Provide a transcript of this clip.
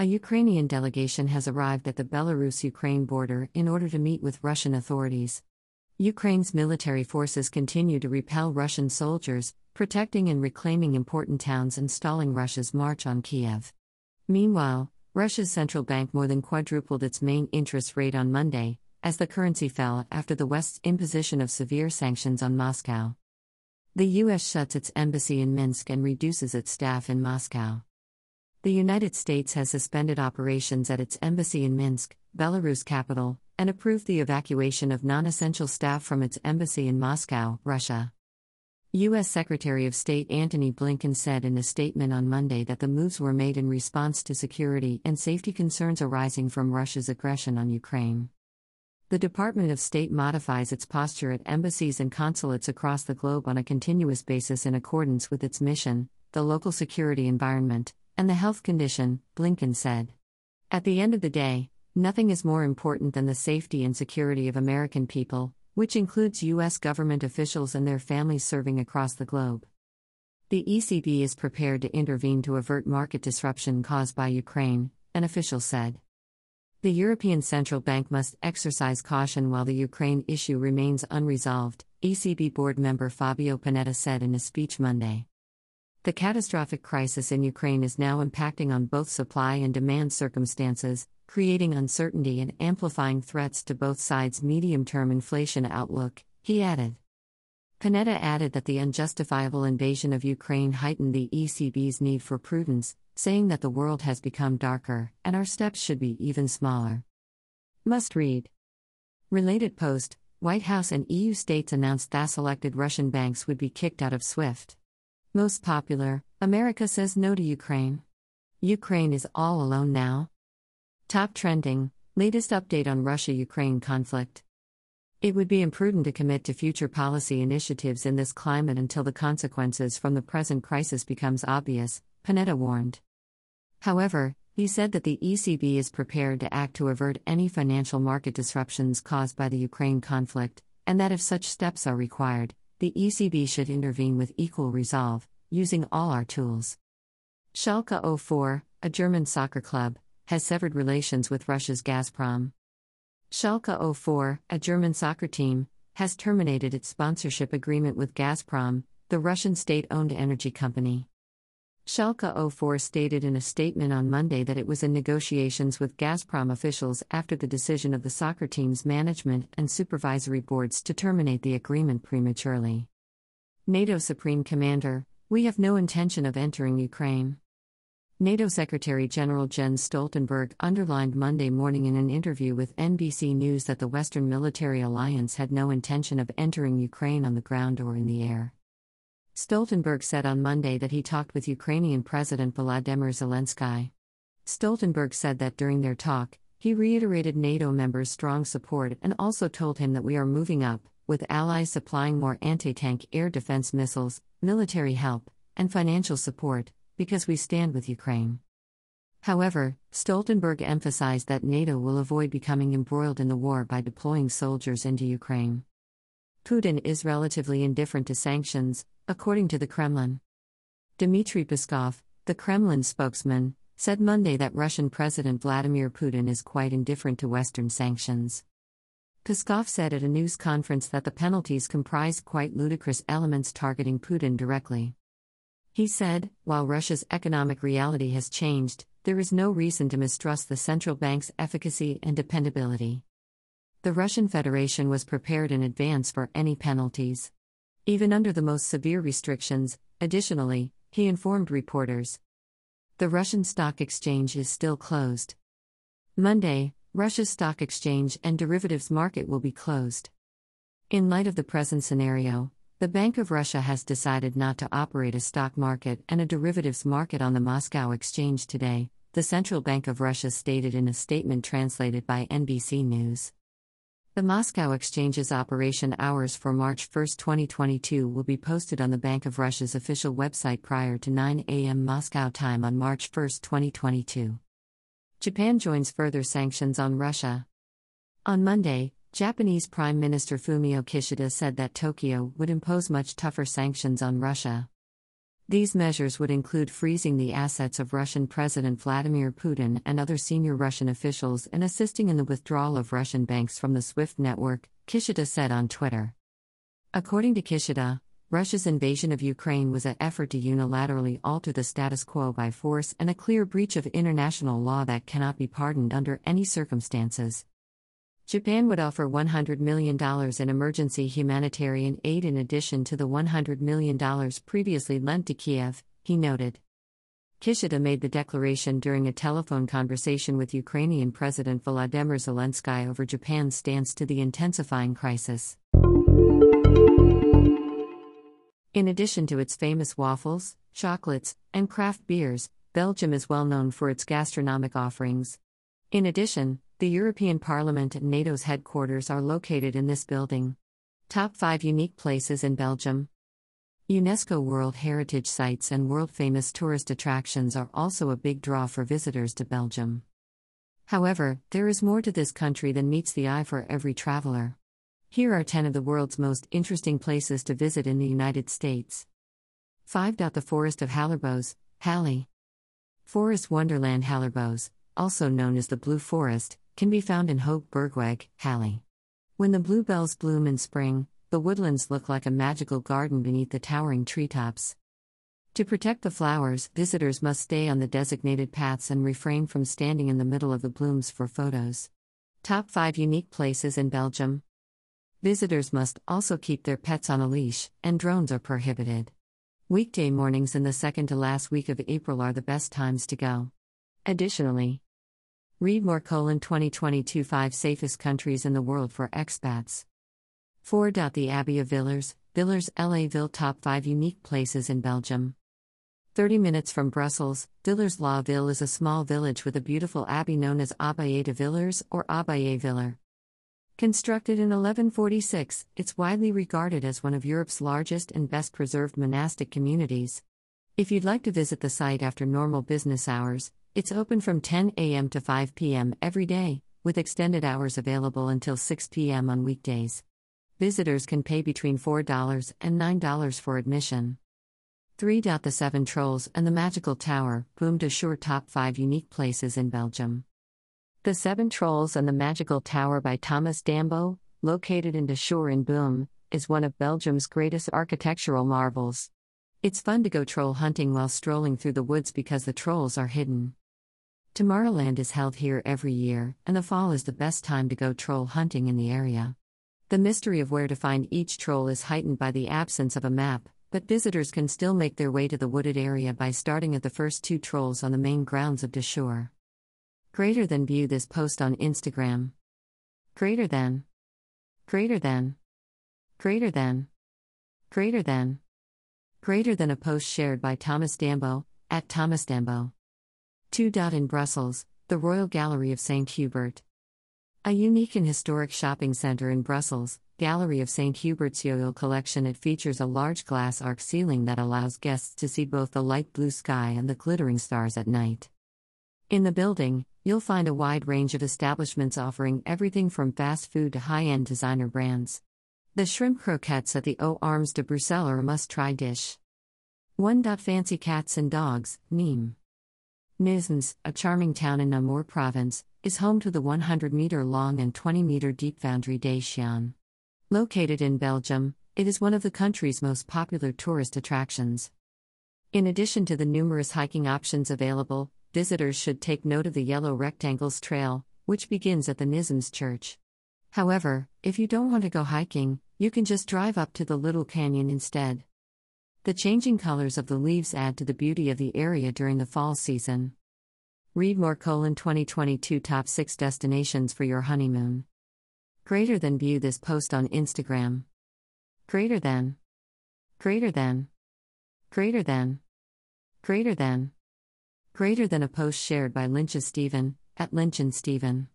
A Ukrainian delegation has arrived at the Belarus Ukraine border in order to meet with Russian authorities. Ukraine's military forces continue to repel Russian soldiers, protecting and reclaiming important towns and stalling Russia's march on Kiev. Meanwhile, Russia's central bank more than quadrupled its main interest rate on Monday, as the currency fell after the West's imposition of severe sanctions on Moscow. The U.S. shuts its embassy in Minsk and reduces its staff in Moscow. The United States has suspended operations at its embassy in Minsk, Belarus capital, and approved the evacuation of non essential staff from its embassy in Moscow, Russia. U.S. Secretary of State Antony Blinken said in a statement on Monday that the moves were made in response to security and safety concerns arising from Russia's aggression on Ukraine. The Department of State modifies its posture at embassies and consulates across the globe on a continuous basis in accordance with its mission, the local security environment, and the health condition, Blinken said. At the end of the day, nothing is more important than the safety and security of American people, which includes U.S. government officials and their families serving across the globe. The ECB is prepared to intervene to avert market disruption caused by Ukraine, an official said. The European Central Bank must exercise caution while the Ukraine issue remains unresolved, ECB board member Fabio Panetta said in a speech Monday. The catastrophic crisis in Ukraine is now impacting on both supply and demand circumstances, creating uncertainty and amplifying threats to both sides' medium term inflation outlook, he added. Panetta added that the unjustifiable invasion of Ukraine heightened the ECB's need for prudence, saying that the world has become darker and our steps should be even smaller. Must read. Related post White House and EU states announced that selected Russian banks would be kicked out of SWIFT. Most popular America says no to Ukraine. Ukraine is all alone now. Top trending latest update on Russia Ukraine conflict. It would be imprudent to commit to future policy initiatives in this climate until the consequences from the present crisis becomes obvious, Panetta warned. However, he said that the ECB is prepared to act to avert any financial market disruptions caused by the Ukraine conflict, and that if such steps are required, the ECB should intervene with equal resolve, using all our tools. Schalke 04, a German soccer club, has severed relations with Russia's Gazprom. Schalke 04, a German soccer team, has terminated its sponsorship agreement with Gazprom, the Russian state owned energy company. Schalke 04 stated in a statement on Monday that it was in negotiations with Gazprom officials after the decision of the soccer team's management and supervisory boards to terminate the agreement prematurely. NATO Supreme Commander, we have no intention of entering Ukraine. NATO Secretary General Jens Stoltenberg underlined Monday morning in an interview with NBC News that the Western military alliance had no intention of entering Ukraine on the ground or in the air. Stoltenberg said on Monday that he talked with Ukrainian President Volodymyr Zelensky. Stoltenberg said that during their talk, he reiterated NATO members' strong support and also told him that we are moving up, with allies supplying more anti tank air defense missiles, military help, and financial support because we stand with Ukraine. However, Stoltenberg emphasized that NATO will avoid becoming embroiled in the war by deploying soldiers into Ukraine. Putin is relatively indifferent to sanctions, according to the Kremlin. Dmitry Peskov, the Kremlin spokesman, said Monday that Russian President Vladimir Putin is quite indifferent to Western sanctions. Peskov said at a news conference that the penalties comprised quite ludicrous elements targeting Putin directly. He said, while Russia's economic reality has changed, there is no reason to mistrust the central bank's efficacy and dependability. The Russian Federation was prepared in advance for any penalties. Even under the most severe restrictions, additionally, he informed reporters. The Russian stock exchange is still closed. Monday, Russia's stock exchange and derivatives market will be closed. In light of the present scenario, the Bank of Russia has decided not to operate a stock market and a derivatives market on the Moscow exchange today, the Central Bank of Russia stated in a statement translated by NBC News. The Moscow exchange's operation hours for March 1, 2022 will be posted on the Bank of Russia's official website prior to 9 a.m. Moscow time on March 1, 2022. Japan joins further sanctions on Russia. On Monday, Japanese Prime Minister Fumio Kishida said that Tokyo would impose much tougher sanctions on Russia. These measures would include freezing the assets of Russian President Vladimir Putin and other senior Russian officials and assisting in the withdrawal of Russian banks from the SWIFT network, Kishida said on Twitter. According to Kishida, Russia's invasion of Ukraine was an effort to unilaterally alter the status quo by force and a clear breach of international law that cannot be pardoned under any circumstances. Japan would offer $100 million in emergency humanitarian aid in addition to the $100 million previously lent to Kiev, he noted. Kishida made the declaration during a telephone conversation with Ukrainian President Volodymyr Zelensky over Japan's stance to the intensifying crisis. In addition to its famous waffles, chocolates, and craft beers, Belgium is well known for its gastronomic offerings. In addition, the European Parliament and NATO's headquarters are located in this building. Top 5 unique places in Belgium. UNESCO World Heritage Sites and world famous tourist attractions are also a big draw for visitors to Belgium. However, there is more to this country than meets the eye for every traveler. Here are 10 of the world's most interesting places to visit in the United States. 5. The Forest of Hallerbos, Halle. Forest Wonderland Hallerbos, also known as the Blue Forest, can be found in Hoog Bergweg, Halle. When the bluebells bloom in spring, the woodlands look like a magical garden beneath the towering treetops. To protect the flowers, visitors must stay on the designated paths and refrain from standing in the middle of the blooms for photos. Top 5 Unique Places in Belgium Visitors must also keep their pets on a leash, and drones are prohibited. Weekday mornings in the second to last week of April are the best times to go. Additionally, Read more colon 2022 5 safest countries in the world for expats. 4. The Abbey of Villers, Villers LA Ville top 5 unique places in Belgium. 30 minutes from Brussels, Villers-la-Ville is a small village with a beautiful abbey known as Abbaye de Villers or Abbaye Viller. Constructed in 1146, it's widely regarded as one of Europe's largest and best preserved monastic communities. If you'd like to visit the site after normal business hours, it's open from 10 a.m. to 5 p.m. every day, with extended hours available until 6 p.m. on weekdays. Visitors can pay between $4 and $9 for admission. 3. The Seven Trolls and the Magical Tower, Boom de Schorre Top 5 Unique Places in Belgium. The Seven Trolls and the Magical Tower by Thomas Dambo, located in De in Boom, is one of Belgium's greatest architectural marvels. It's fun to go troll hunting while strolling through the woods because the trolls are hidden. Tomorrowland is held here every year, and the fall is the best time to go troll hunting in the area. The mystery of where to find each troll is heightened by the absence of a map, but visitors can still make their way to the wooded area by starting at the first two trolls on the main grounds of De Schorre. Greater than view this post on Instagram. Greater than. Greater than. Greater than. Greater than. Greater than a post shared by Thomas Dambo, at Thomas Dambo. 2. In Brussels, the Royal Gallery of St. Hubert. A unique and historic shopping center in Brussels, Gallery of St. Hubert's Royal Collection. It features a large glass arc ceiling that allows guests to see both the light blue sky and the glittering stars at night. In the building, you'll find a wide range of establishments offering everything from fast food to high end designer brands. The shrimp croquettes at the Aux Armes de Bruxelles are a must try dish. 1. Fancy cats and dogs, Nismes. Nismes, a charming town in Namur province, is home to the 100 meter long and 20 meter deep Fondry des Chiens. Located in Belgium, it is one of the country's most popular tourist attractions. In addition to the numerous hiking options available, visitors should take note of the Yellow Rectangles Trail, which begins at the Nismes Church. However, if you don't want to go hiking, you can just drive up to the Little Canyon instead. The changing colors of the leaves add to the beauty of the area during the fall season. Read more colon 2022 top 6 destinations for your honeymoon. Greater than view this post on Instagram. Greater than. Greater than. Greater than. Greater than. Greater than a post shared by Lynch Stephen, at Lynch and Stephen.